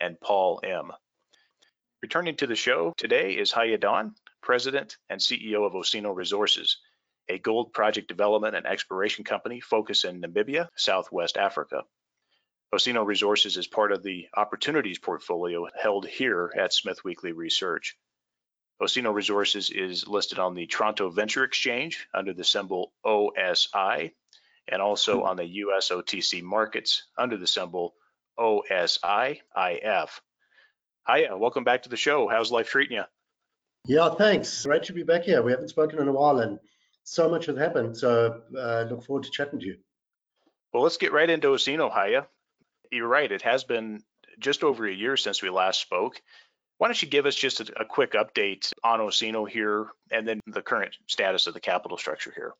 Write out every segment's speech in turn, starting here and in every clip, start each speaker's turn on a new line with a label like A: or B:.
A: and Paul M. Returning to the show today is Heye Daun, President and CEO of Osino Resources, a gold project development and exploration company focused in Namibia, Southwest Africa. Osino Resources is part of the opportunities portfolio held here at Smith Weekly Research. Osino Resources is listed on the Toronto Venture Exchange under the symbol OSI and also on the US OTC markets under the symbol OSIIF. Heye, welcome back to the show. How's life treating you?
B: Yeah, thanks. Great to be back here. We haven't spoken in a while and so much has happened. So uh, look forward to chatting to you.
A: Well, let's get right into Osino, Heye. You're right. It has been just over a year since we last spoke. Why don't you give us just a, a quick update on Osino here and then the current status of the capital structure here?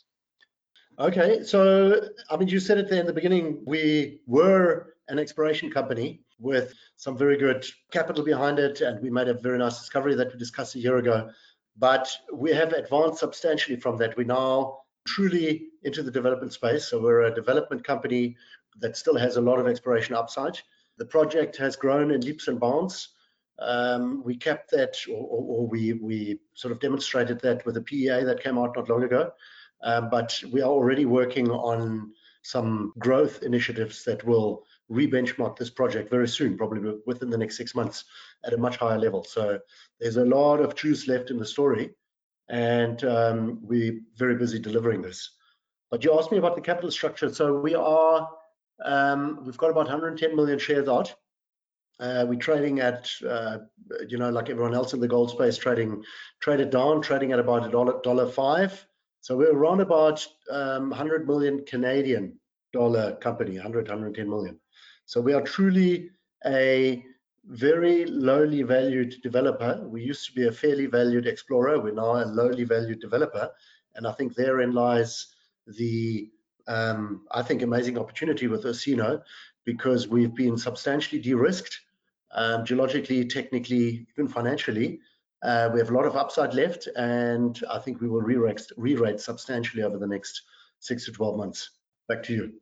B: Okay, so I mean, you said it there in the beginning, we were an exploration company with some very good capital behind it, and we made a very nice discovery that we discussed a year ago. But we have advanced substantially from that. We're now truly into the development space. So we're a development company that still has a lot of exploration upside. The project has grown in leaps and bounds. Um, we kept that, or, or, we, we sort of demonstrated that with a PEA that came out not long ago. Um, but we are already working on some growth initiatives that will re-benchmark this project very soon, probably within the next six months at a much higher level. So there's a lot of juice left in the story, and um, we're very busy delivering this. But you asked me about the capital structure. So we are, um, we've got about 110 million shares out. Uh, we're trading at, uh, you know, like everyone else in the gold space, trading traded down, trading at about a dollar five. So we're around about um, 100 million Canadian dollar company, 100, 110 million. So we are truly a very lowly valued developer. We used to be a fairly valued explorer. We're now a lowly valued developer. And I think therein lies the, um, I think, amazing opportunity with Osino because we've been substantially de-risked um, geologically, technically, even financially. Uh, we have a lot of upside left, and I think we will re-rate substantially over the next six to 12 months. Back to you.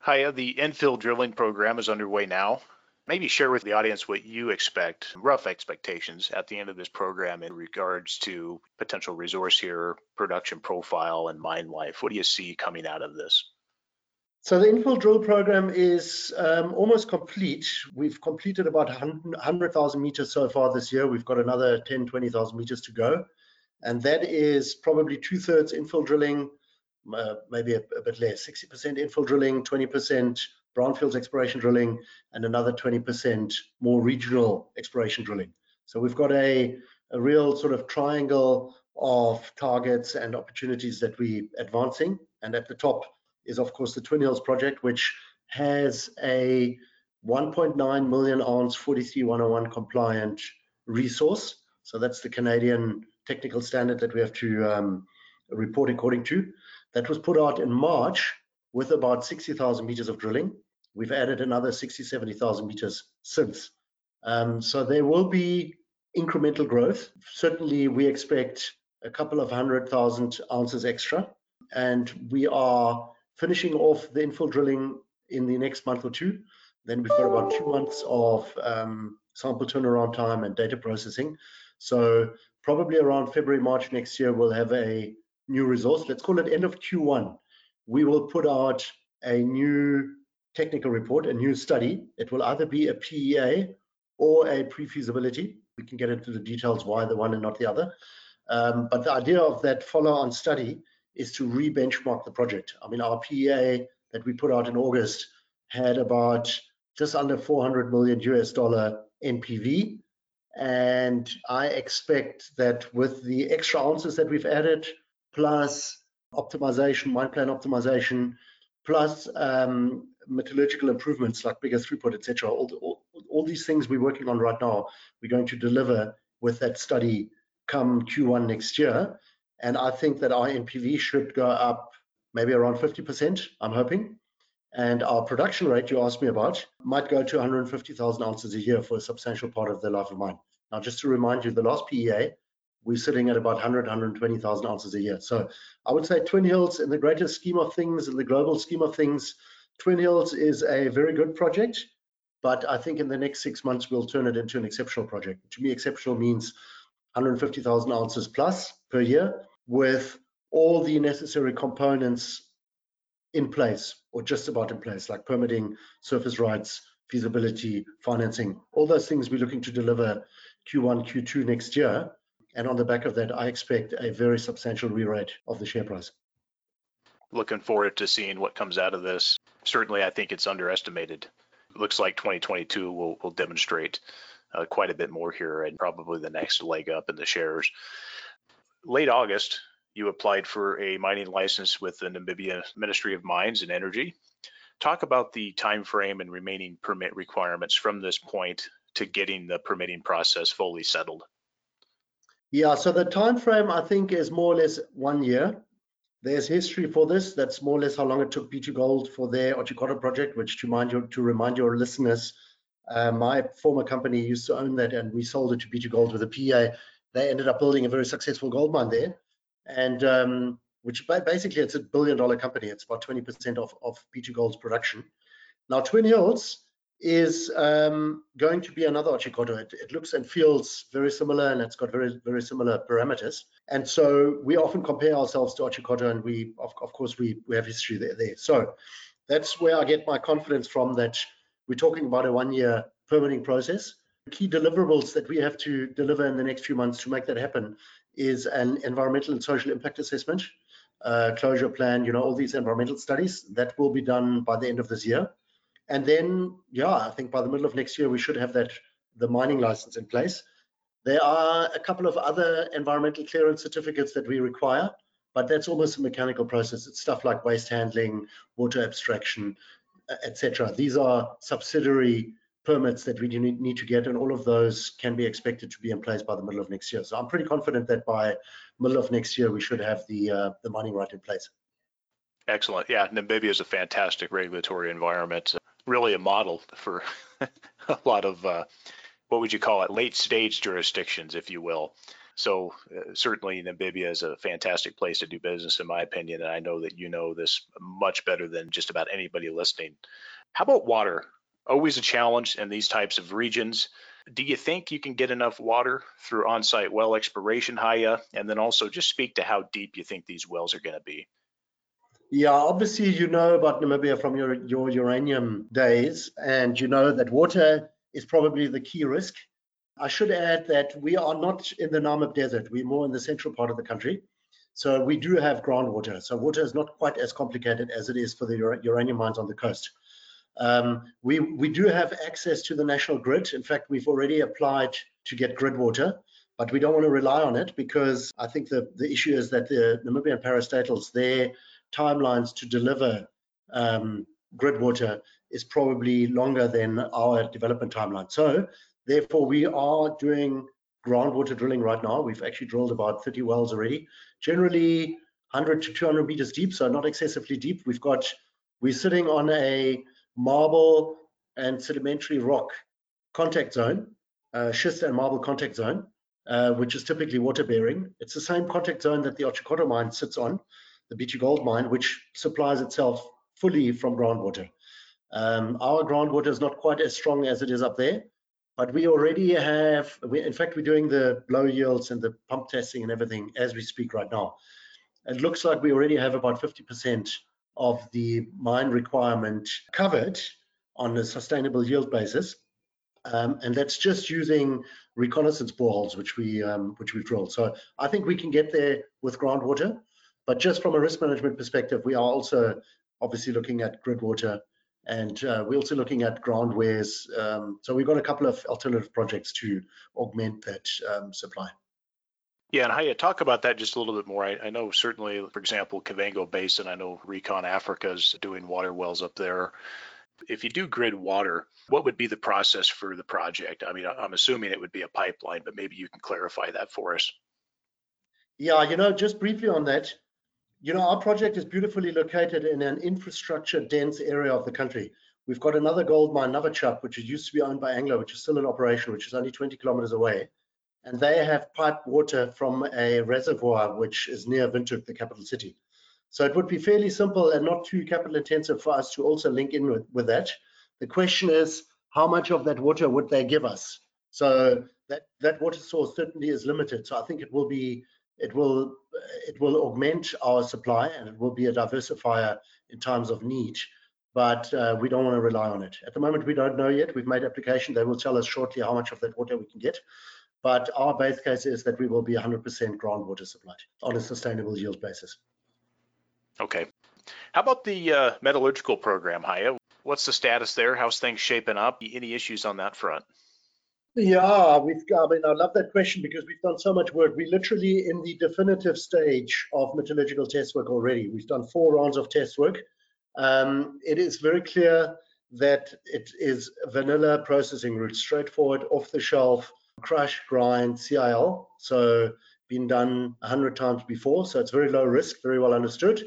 A: Hi, the infill drilling program is underway now. Maybe share with the audience what you expect, rough expectations at the end of this program in regards to potential resource here, production profile, and mine life. What do you see coming out of this?
B: So the infill drill program is um, almost complete. We've completed about 100,000 meters so far this year. We've got another 10, 20,000 meters to go. And that is probably two thirds infill drilling, uh, maybe a, a, bit less, 60% infill drilling, 20% brownfields exploration drilling, and another 20% more regional exploration drilling. So we've got a, a real sort of triangle of targets and opportunities that we're advancing. And at the top, is of course the Twin Hills project, which has a 1.9 million ounce 43101 compliant resource. So that's the Canadian technical standard that we have to um, report according to. That was put out in March with about 60,000 meters of drilling. We've added another 60, 70,000 meters since. Um, so there will be incremental growth. Certainly, we expect a couple of hundred thousand ounces extra, and we are finishing off the infill drilling in the next month or two. Then we've got about two months of um, sample turnaround time and data processing. So probably around February, March next year, we'll have a new resource. Let's call it end of Q1. We will put out a new technical report, a new study. It will either be a PEA or a pre-feasibility. We can get into the details why the one and not the other. Um, but the idea of that follow-on study is to re-benchmark the project. I mean, our PEA that we put out in August had about just under 400 million US dollar NPV. And I expect that with the extra ounces that we've added, plus optimization, mine plan optimization, plus um, metallurgical improvements like bigger throughput, etc., all, all, all these things we're working on right now, we're going to deliver with that study come Q1 next year. And I think that our NPV should go up maybe around 50%, I'm hoping. And our production rate you asked me about might go to 150,000 ounces a year for a substantial part of the life of mine. Now, just to remind you, the last PEA, we're sitting at about 100, 120,000 ounces a year. So I would say Twin Hills, in the greater scheme of things, in the global scheme of things, Twin Hills is a very good project. But I think in the next six months, we'll turn it into an exceptional project. To me, exceptional means 150,000 ounces plus per year with all the necessary components in place or just about in place, like permitting, surface rights, feasibility, financing, all those things we're looking to deliver Q1, Q2 next year. And on the back of that, I expect a very substantial re-rate of the share price.
A: Looking forward to seeing what comes out of this. Certainly, I think it's underestimated. It looks like 2022 will, will demonstrate uh, quite a bit more here and probably the next leg up in the shares. Late August, you applied for a mining license with the Namibia Ministry of Mines and Energy. Talk about the time frame and remaining permit requirements from this point to getting the permitting process fully settled.
B: Yeah, so the time frame I think is more or less one year. There's history for this. That's more or less how long it took B2Gold for their Otjikoto project, which to remind you, to remind your listeners, uh, my former company used to own that and we sold it to B2Gold with a PA. They ended up building a very successful gold mine there and um, which basically it's a billion dollar company. It's about 20% of, of B2Gold's production. Now, Twin Hills is um, going to be another Otjikoto. It, it, looks and feels very similar and it's got very, very similar parameters. And so we often compare ourselves to Otjikoto and we, of, of course, we, we have history there, there. So that's where I get my confidence from that we're talking about a one year permitting process. Key deliverables that we have to deliver in the next few months to make that happen is an environmental and social impact assessment, uh, closure plan, you know, all these environmental studies that will be done by the end of this year. And then, yeah, I think by the middle of next year, we should have that, the mining license in place. There are a couple of other environmental clearance certificates that we require, but that's almost a mechanical process. It's stuff like waste handling, water abstraction, etc. These are subsidiary permits that we need to get, and all of those can be expected to be in place by the middle of next year. So I'm pretty confident that by middle of next year, we should have the uh, the mining right in place.
A: Excellent. Yeah, Namibia is a fantastic regulatory environment, really a model for a lot of uh, what would you call it, late stage jurisdictions, if you will. So uh, certainly Namibia is a fantastic place to do business, in my opinion, and I know that you know this much better than just about anybody listening. How about water? Always a challenge in these types of regions. Do you think you can get enough water through on-site well exploration, Heye? And then also just speak to how deep you think these wells are going to be.
B: Yeah, obviously you know about Namibia from your, your uranium days, and you know that water is probably the key risk. I should add that we are not in the Namib Desert. We're more in the central part of the country. So we do have groundwater. So water is not quite as complicated as it is for the uranium mines on the coast. Um, we, we do have access to the national grid. In fact, we've already applied to get grid water, but we don't want to rely on it because I think the, the issue is that the Namibian parastatals, their timelines to deliver um, grid water is probably longer than our development timeline. So therefore, we are doing groundwater drilling right now. We've actually drilled about 30 wells already, generally 100 to 200 meters deep, so not excessively deep. We've got, we're sitting on a marble and sedimentary rock contact zone, uh, schist and marble contact zone, uh, which is typically water bearing. It's the same contact zone that the Otjikoto mine sits on, the B2Gold mine, which supplies itself fully from groundwater. Um, our groundwater is not quite as strong as it is up there, but we already have, we, in fact, we're doing the blow yields and the pump testing and everything as we speak right now. It looks like we already have about 50% of the mine requirement covered on a sustainable yield basis. Um, and that's just using reconnaissance boreholes, which we um, which we've drilled. So I think we can get there with groundwater, but just from a risk management perspective, we are also obviously looking at grid water, and uh, we're also looking at groundwares. Um, so we've got a couple of alternative projects to augment that um, supply.
A: Yeah, and you talk about that just a little bit more. I, I know certainly, for example, Kavango Basin. I know Recon Africa is doing water wells up there. If you do grid water, what would be the process for the project? I mean, I'm assuming it would be a pipeline, but maybe you can clarify that for us.
B: Yeah, you know, just briefly on that, you know, our project is beautifully located in an infrastructure dense area of the country. We've got another gold mine, Navachab, which used to be owned by Anglo, which is still in operation, which is only 20 kilometers away. And they have piped water from a reservoir, which is near Windhoek, the capital city. So it would be fairly simple and not too capital intensive for us to also link in with, with that. The question is, how much of that water would they give us? So that, that water source certainly is limited. So I think it will be, it will, it will augment our supply and it will be a diversifier in times of need. But uh, we don't want to rely on it. At the moment, we don't know yet. We've made application. They will tell us shortly how much of that water we can get. But our base case is that we will be 100% groundwater supplied on a sustainable yield basis.
A: Okay. How about the uh, metallurgical program, Heye? What's the status there? How's things shaping up? Any issues on that front?
B: Yeah, we've. I mean, I love that question because we've done so much work. We're literally in the definitive stage of metallurgical test work already. We've done four rounds of test work. Um, it is very clear that it is vanilla processing route, straightforward, off the shelf, crush, grind, CIL. So been done 100 times before. So it's very low risk, very well understood.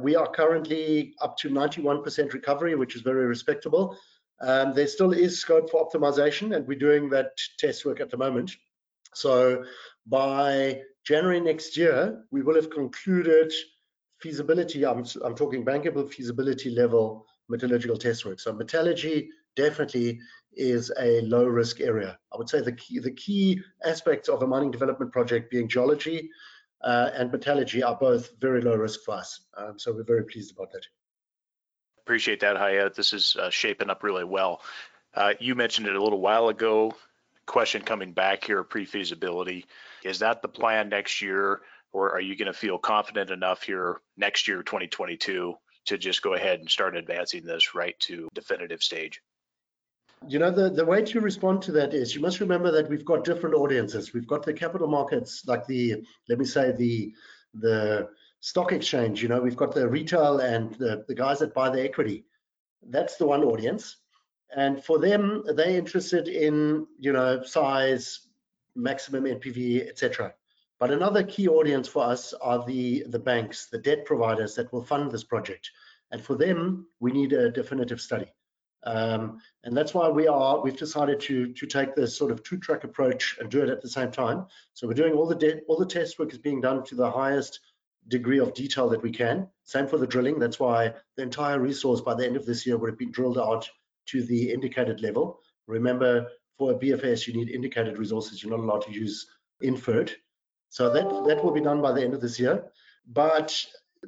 B: We are currently up to 91% recovery, which is very respectable. Um, there still is scope for optimization, and we're doing that test work at the moment. So by January next year, we will have concluded feasibility. I'm, I'm talking bankable feasibility level metallurgical test work. So metallurgy definitely is a low risk area. I would say the key the key aspects of a mining development project being geology, uh, and metallurgy are both very low risk for us. Um, so we're very pleased about that.
A: Appreciate that, Heye. This is uh, shaping up really well. Uh, you mentioned it a little while ago. Question coming back here, pre-feasibility. Is that the plan next year, or are you going to feel confident enough here next year, 2022, to just go ahead and start advancing this right to definitive stage?
B: You know, the, the way to respond to that is you must remember that we've got different audiences. We've got the capital markets, like the, let me say, the the stock exchange, you know, we've got the retail and the, the guys that buy the equity. That's the one audience. And for them, they're interested in, you know, size, maximum NPV, etc. But another key audience for us are the, the banks, the debt providers that will fund this project. And for them, we need a definitive study. Um, and that's why we are we've decided to to take this sort of two track approach and do it at the same time. So we're doing all the all the test work is being done to the highest degree of detail that we can. Same for the drilling. That's why the entire resource by the end of this year would have been drilled out to the indicated level. Remember, for a BFS, you need indicated resources. You're not allowed to use inferred. So that that will be done by the end of this year. But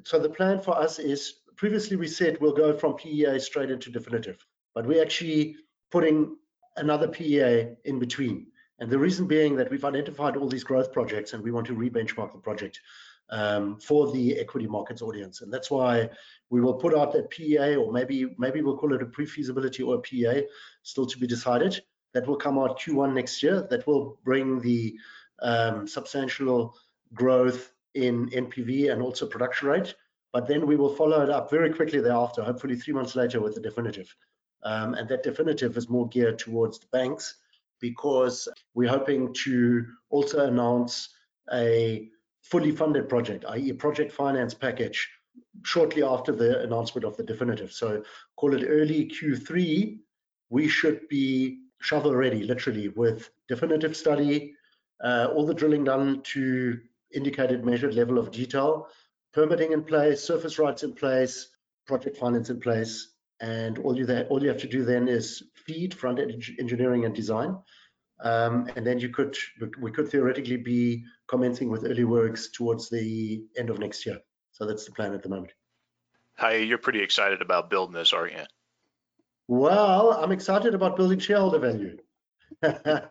B: so the plan for us is previously we said we'll go from PEA straight into definitive but we're actually putting another PEA in between. And the reason being that we've identified all these growth projects and we want to re-benchmark the project um, for the equity markets audience. And that's why we will put out that PEA or maybe maybe we'll call it a pre-feasibility or a PEA, still to be decided. That will come out Q1 next year. That will bring the um, substantial growth in NPV and also production rate. But then we will follow it up very quickly thereafter, hopefully three months later with the definitive. Um, and that definitive is more geared towards the banks because we're hoping to also announce a fully funded project, i.e. a project finance package shortly after the announcement of the definitive. So call it early Q3, we should be shovel ready, literally, with definitive study, uh, all the drilling done to indicated measured level of detail, permitting in place, surface rights in place, project finance in place, and all you that all you have to do then is feed front end engineering and design. Um, and then you could we could theoretically be commencing with early works towards the end of next year. So that's the plan at the moment.
A: Hi you're pretty excited about building this aren't you?
B: Well i'm excited about building shareholder value.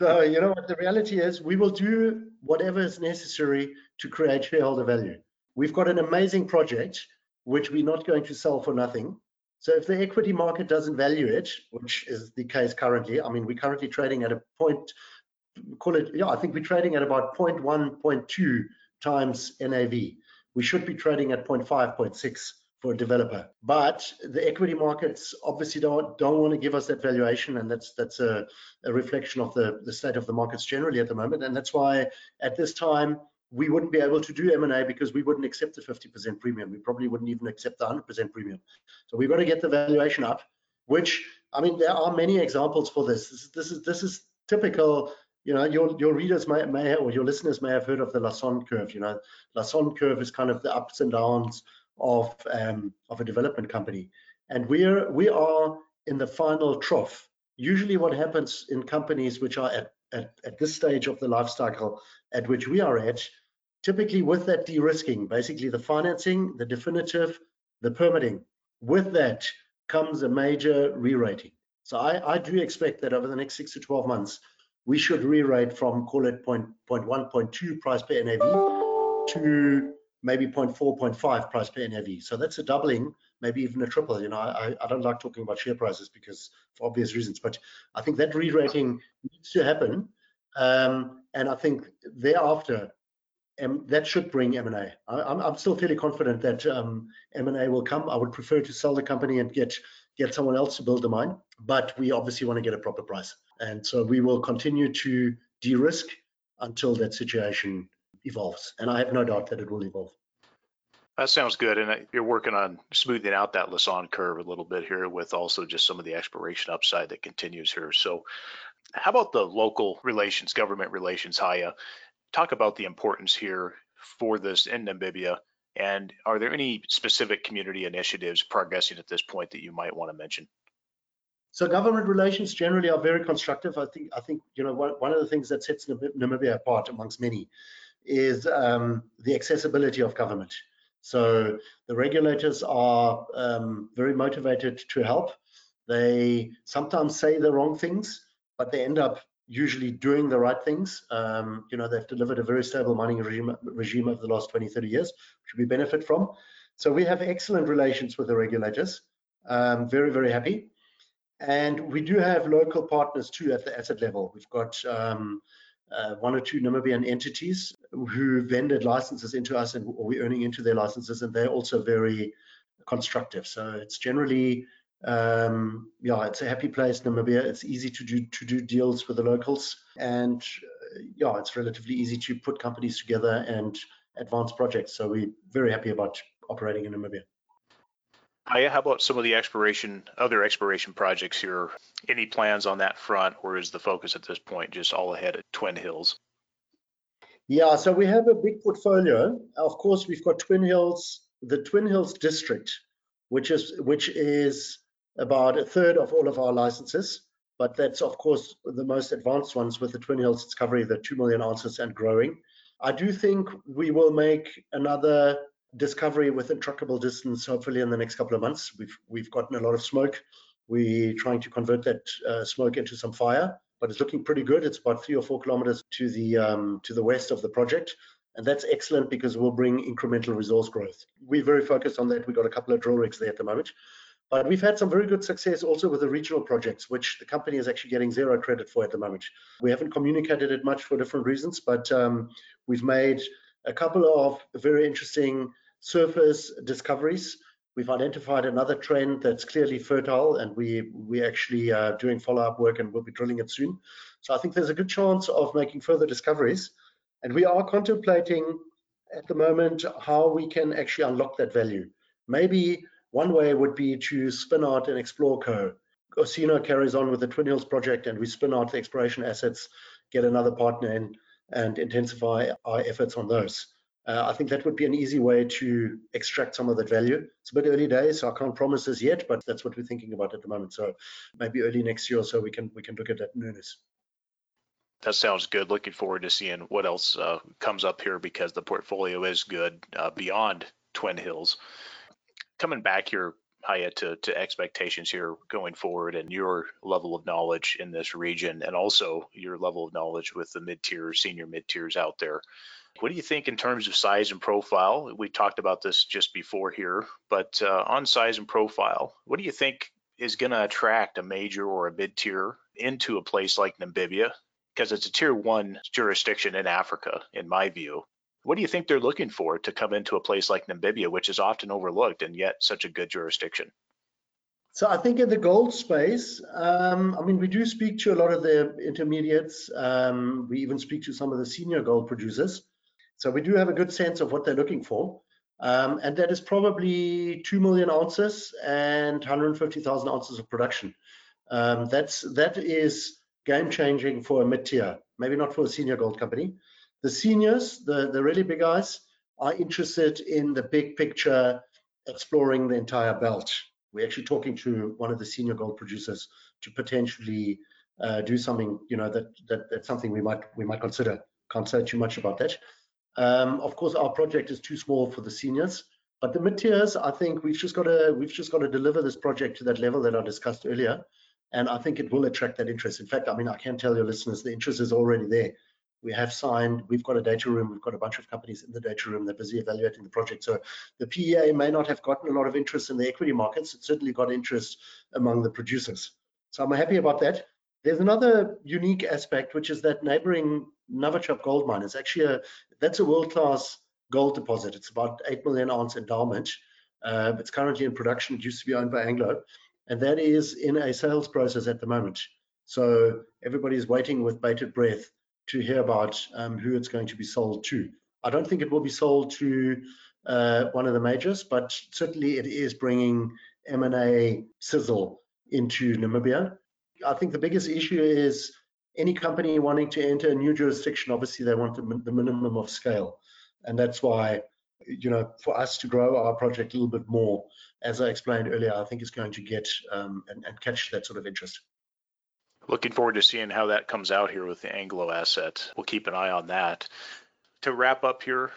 B: So you know what the reality is? We will do whatever is necessary to create shareholder value. We've got an amazing project which we're not going to sell for nothing so if the equity market doesn't value it, which is the case currently, I mean, we're currently trading at a point, call it, yeah, I think we're trading at about 0.1, 0.2 times NAV. We should be trading at 0.5, 0.6 for a developer. But the equity markets obviously don't don't want to give us that valuation, and that's that's a, a reflection of the, the state of the markets generally at the moment. And that's why at this time we wouldn't be able to do M&A because we wouldn't accept the 50% premium. We probably wouldn't even accept the 100% premium. So we've got to get the valuation up, which I mean there are many examples for this. This, this is this is typical you know, your your readers may, may or your listeners may have heard of the Lassonde curve. You know, Lassonde curve is kind of the ups and downs of um, of a development company, and we're we are in the final trough. Usually, what happens in companies which are at at, at this stage of the life cycle at which we are at, typically with that de-risking, basically the financing, the definitive, the permitting. With that comes a major re-rating. So I, I do expect that over the next six to 12 months, we should re-rate from call it point, point 1, point 2 price per NAV to maybe 0.4, 0.5 price per NAV. So that's a doubling, maybe even a triple. You know, I, I don't like talking about share prices because for obvious reasons, but I think that re-rating needs to happen. Um, and I think thereafter, um, that should bring M&A. I'm, I'm still fairly confident that um, M&A will come. I would prefer to sell the company and get get someone else to build the mine, but we obviously want to get a proper price. And so we will continue to de-risk until that situation evolves. And I have no doubt that it will evolve.
A: That sounds good. And you're working on smoothing out that Lassonde curve a little bit here with also just some of the exploration upside that continues here. So how about the local relations, government relations, Heye? Talk about the importance here for this in Namibia. And are there any specific community initiatives progressing at this point that you might want to mention?
B: So government relations generally are very constructive. I think I think you know one, of the things that sets Namibia apart amongst many is um, the accessibility of government. So the regulators are um, very motivated to help. They sometimes say the wrong things, but they end up usually doing the right things. Um, you know, they've delivered a very stable mining regime, regime over the last 20, 30 years, which we benefit from. So we have excellent relations with the regulators. Um, very, very happy. And we do have local partners too at the asset level. We've got um, uh, one or two Namibian entities who vended licenses into us and we're earning into their licenses, and they're also very constructive. So it's generally, um, yeah, it's a happy place, Namibia. It's easy to do to do deals with the locals, and uh, yeah, it's relatively easy to put companies together and advance projects. So we're very happy about operating in Namibia.
A: Heye, how about some of the exploration, other exploration projects here? Any plans on that front, or is the focus at this point just all ahead at Twin Hills?
B: Yeah, so we have a big portfolio. Of course, we've got Twin Hills, the Twin Hills district, which is which is about a third of all of our licenses. But that's of course the most advanced ones with the Twin Hills discovery, the two million ounces and growing. I do think we will make another discovery within truckable distance, hopefully in the next couple of months. We've we've gotten a lot of smoke. We're trying to convert that uh, smoke into some fire, but it's looking pretty good. It's about three or four kilometers to the um, to the west of the project, and that's excellent because we'll bring incremental resource growth. We're very focused on that. We've got a couple of drill rigs there at the moment. But we've had some very good success also with the regional projects, which the company is actually getting zero credit for at the moment. We haven't communicated it much for different reasons, but um, we've made a couple of very interesting surface discoveries. We've identified another trend that's clearly fertile, and we we actually are doing follow-up work, and we'll be drilling it soon. So I think there's a good chance of making further discoveries, and we are contemplating at the moment how we can actually unlock that value. Maybe one way would be to spin out an explore co. Osino carries on with the Twin Hills project, and we spin out the exploration assets, get another partner in, and intensify our efforts on those. Uh, I think that would be an easy way to extract some of that value. It's a bit early days, so I can't promise this yet, but that's what we're thinking about at the moment. So maybe early next year or so we can we can look at that in
A: That sounds good. Looking forward to seeing what else uh, comes up here because the portfolio is good uh, beyond Twin Hills. Coming back here, Heye, to, to expectations here going forward and your level of knowledge in this region and also your level of knowledge with the mid tier, senior mid-tiers out there. What do you think in terms of size and profile? We talked about this just before here, but uh, on size and profile, what do you think is going to attract a major or a mid tier into a place like Namibia? Because it's a tier one jurisdiction in Africa, in my view. What do you think they're looking for to come into a place like Namibia, which is often overlooked and yet such a good jurisdiction?
B: So I think in the gold space, um, I mean, we do speak to a lot of the intermediates. Um, we even speak to some of the senior gold producers. So we do have a good sense of what they're looking for. Um, and that is probably 2 million ounces and 150,000 ounces of production. Um, that's, that is game changing for a mid-tier, maybe not for a senior gold company. The seniors, the, the really big guys, are interested in the big picture, exploring the entire belt. We're actually talking to one of the senior gold producers to potentially uh, do something, you know, that, that that's something we might we might consider. Can't say too much about that. Um, of course, our project is too small for the seniors, but the mid tiers, I think we've just got to we've just got to deliver this project to that level that I discussed earlier, and I think it will attract that interest. In fact, I mean, I can tell your listeners the interest is already there we have signed, we've got a data room, we've got a bunch of companies in the data room, they're busy evaluating the project. So the PEA may not have gotten a lot of interest in the equity markets, it certainly got interest among the producers. So I'm happy about that. There's another unique aspect, which is that neighboring Navachab gold mine is actually a, that's a world-class gold deposit. It's about 8 million ounce endowment. Uh, it's currently in production. It used to be owned by Anglo. And that is in a sales process at the moment. So everybody is waiting with bated breath to hear about um, who it's going to be sold to. I don't think it will be sold to uh, one of the majors, but certainly it is bringing M&A sizzle into Namibia. I think the biggest issue is any company wanting to enter a new jurisdiction, obviously they want the, the minimum of scale. And that's why, you know, for us to grow our project a little bit more, as I explained earlier, I think is going to get um, and, and catch that sort of interest.
A: Looking forward to seeing how that comes out here with the Anglo asset. We'll keep an eye on that. To wrap up here,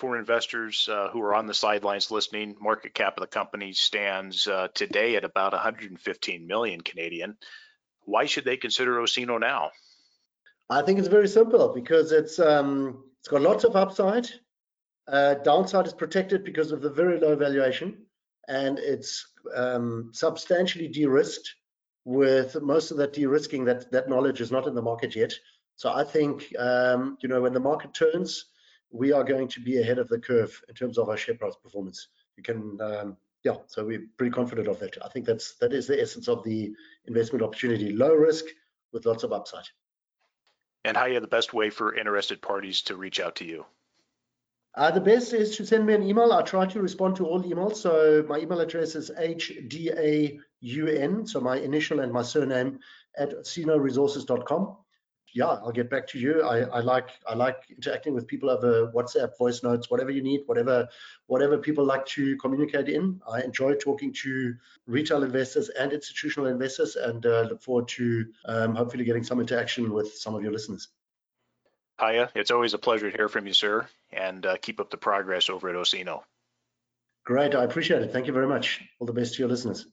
A: for investors uh, who are on the sidelines listening, market cap of the company stands uh, today at about 115 million Canadian. Why should they consider Osino now?
B: I think it's very simple because it's um, it's got lots of upside. Uh, downside is protected because of the very low valuation, and it's um, substantially de-risked with most of that de-risking, that that knowledge is not in the market yet. So I think um, you know when the market turns, we are going to be ahead of the curve in terms of our share price performance. You can um, yeah, so we're pretty confident of that. I think that's that is the essence of the investment opportunity: low risk with lots of upside.
A: And how are the best way for interested parties to reach out to you?
B: Uh, the best is to send me an email. I try to respond to all emails. So my email address is hdaun, so my initial and my surname at osinoresources.com. Yeah, I'll get back to you. I, I like I like interacting with people over WhatsApp, voice notes, whatever you need, whatever whatever people like to communicate in. I enjoy talking to retail investors and institutional investors, and uh, look forward to um, hopefully getting some interaction with some of your listeners.
A: Heye, it's always a pleasure to hear from you, sir, and uh, keep up the progress over at Osino.
B: Great, I appreciate it. Thank you very much. All the best to your listeners.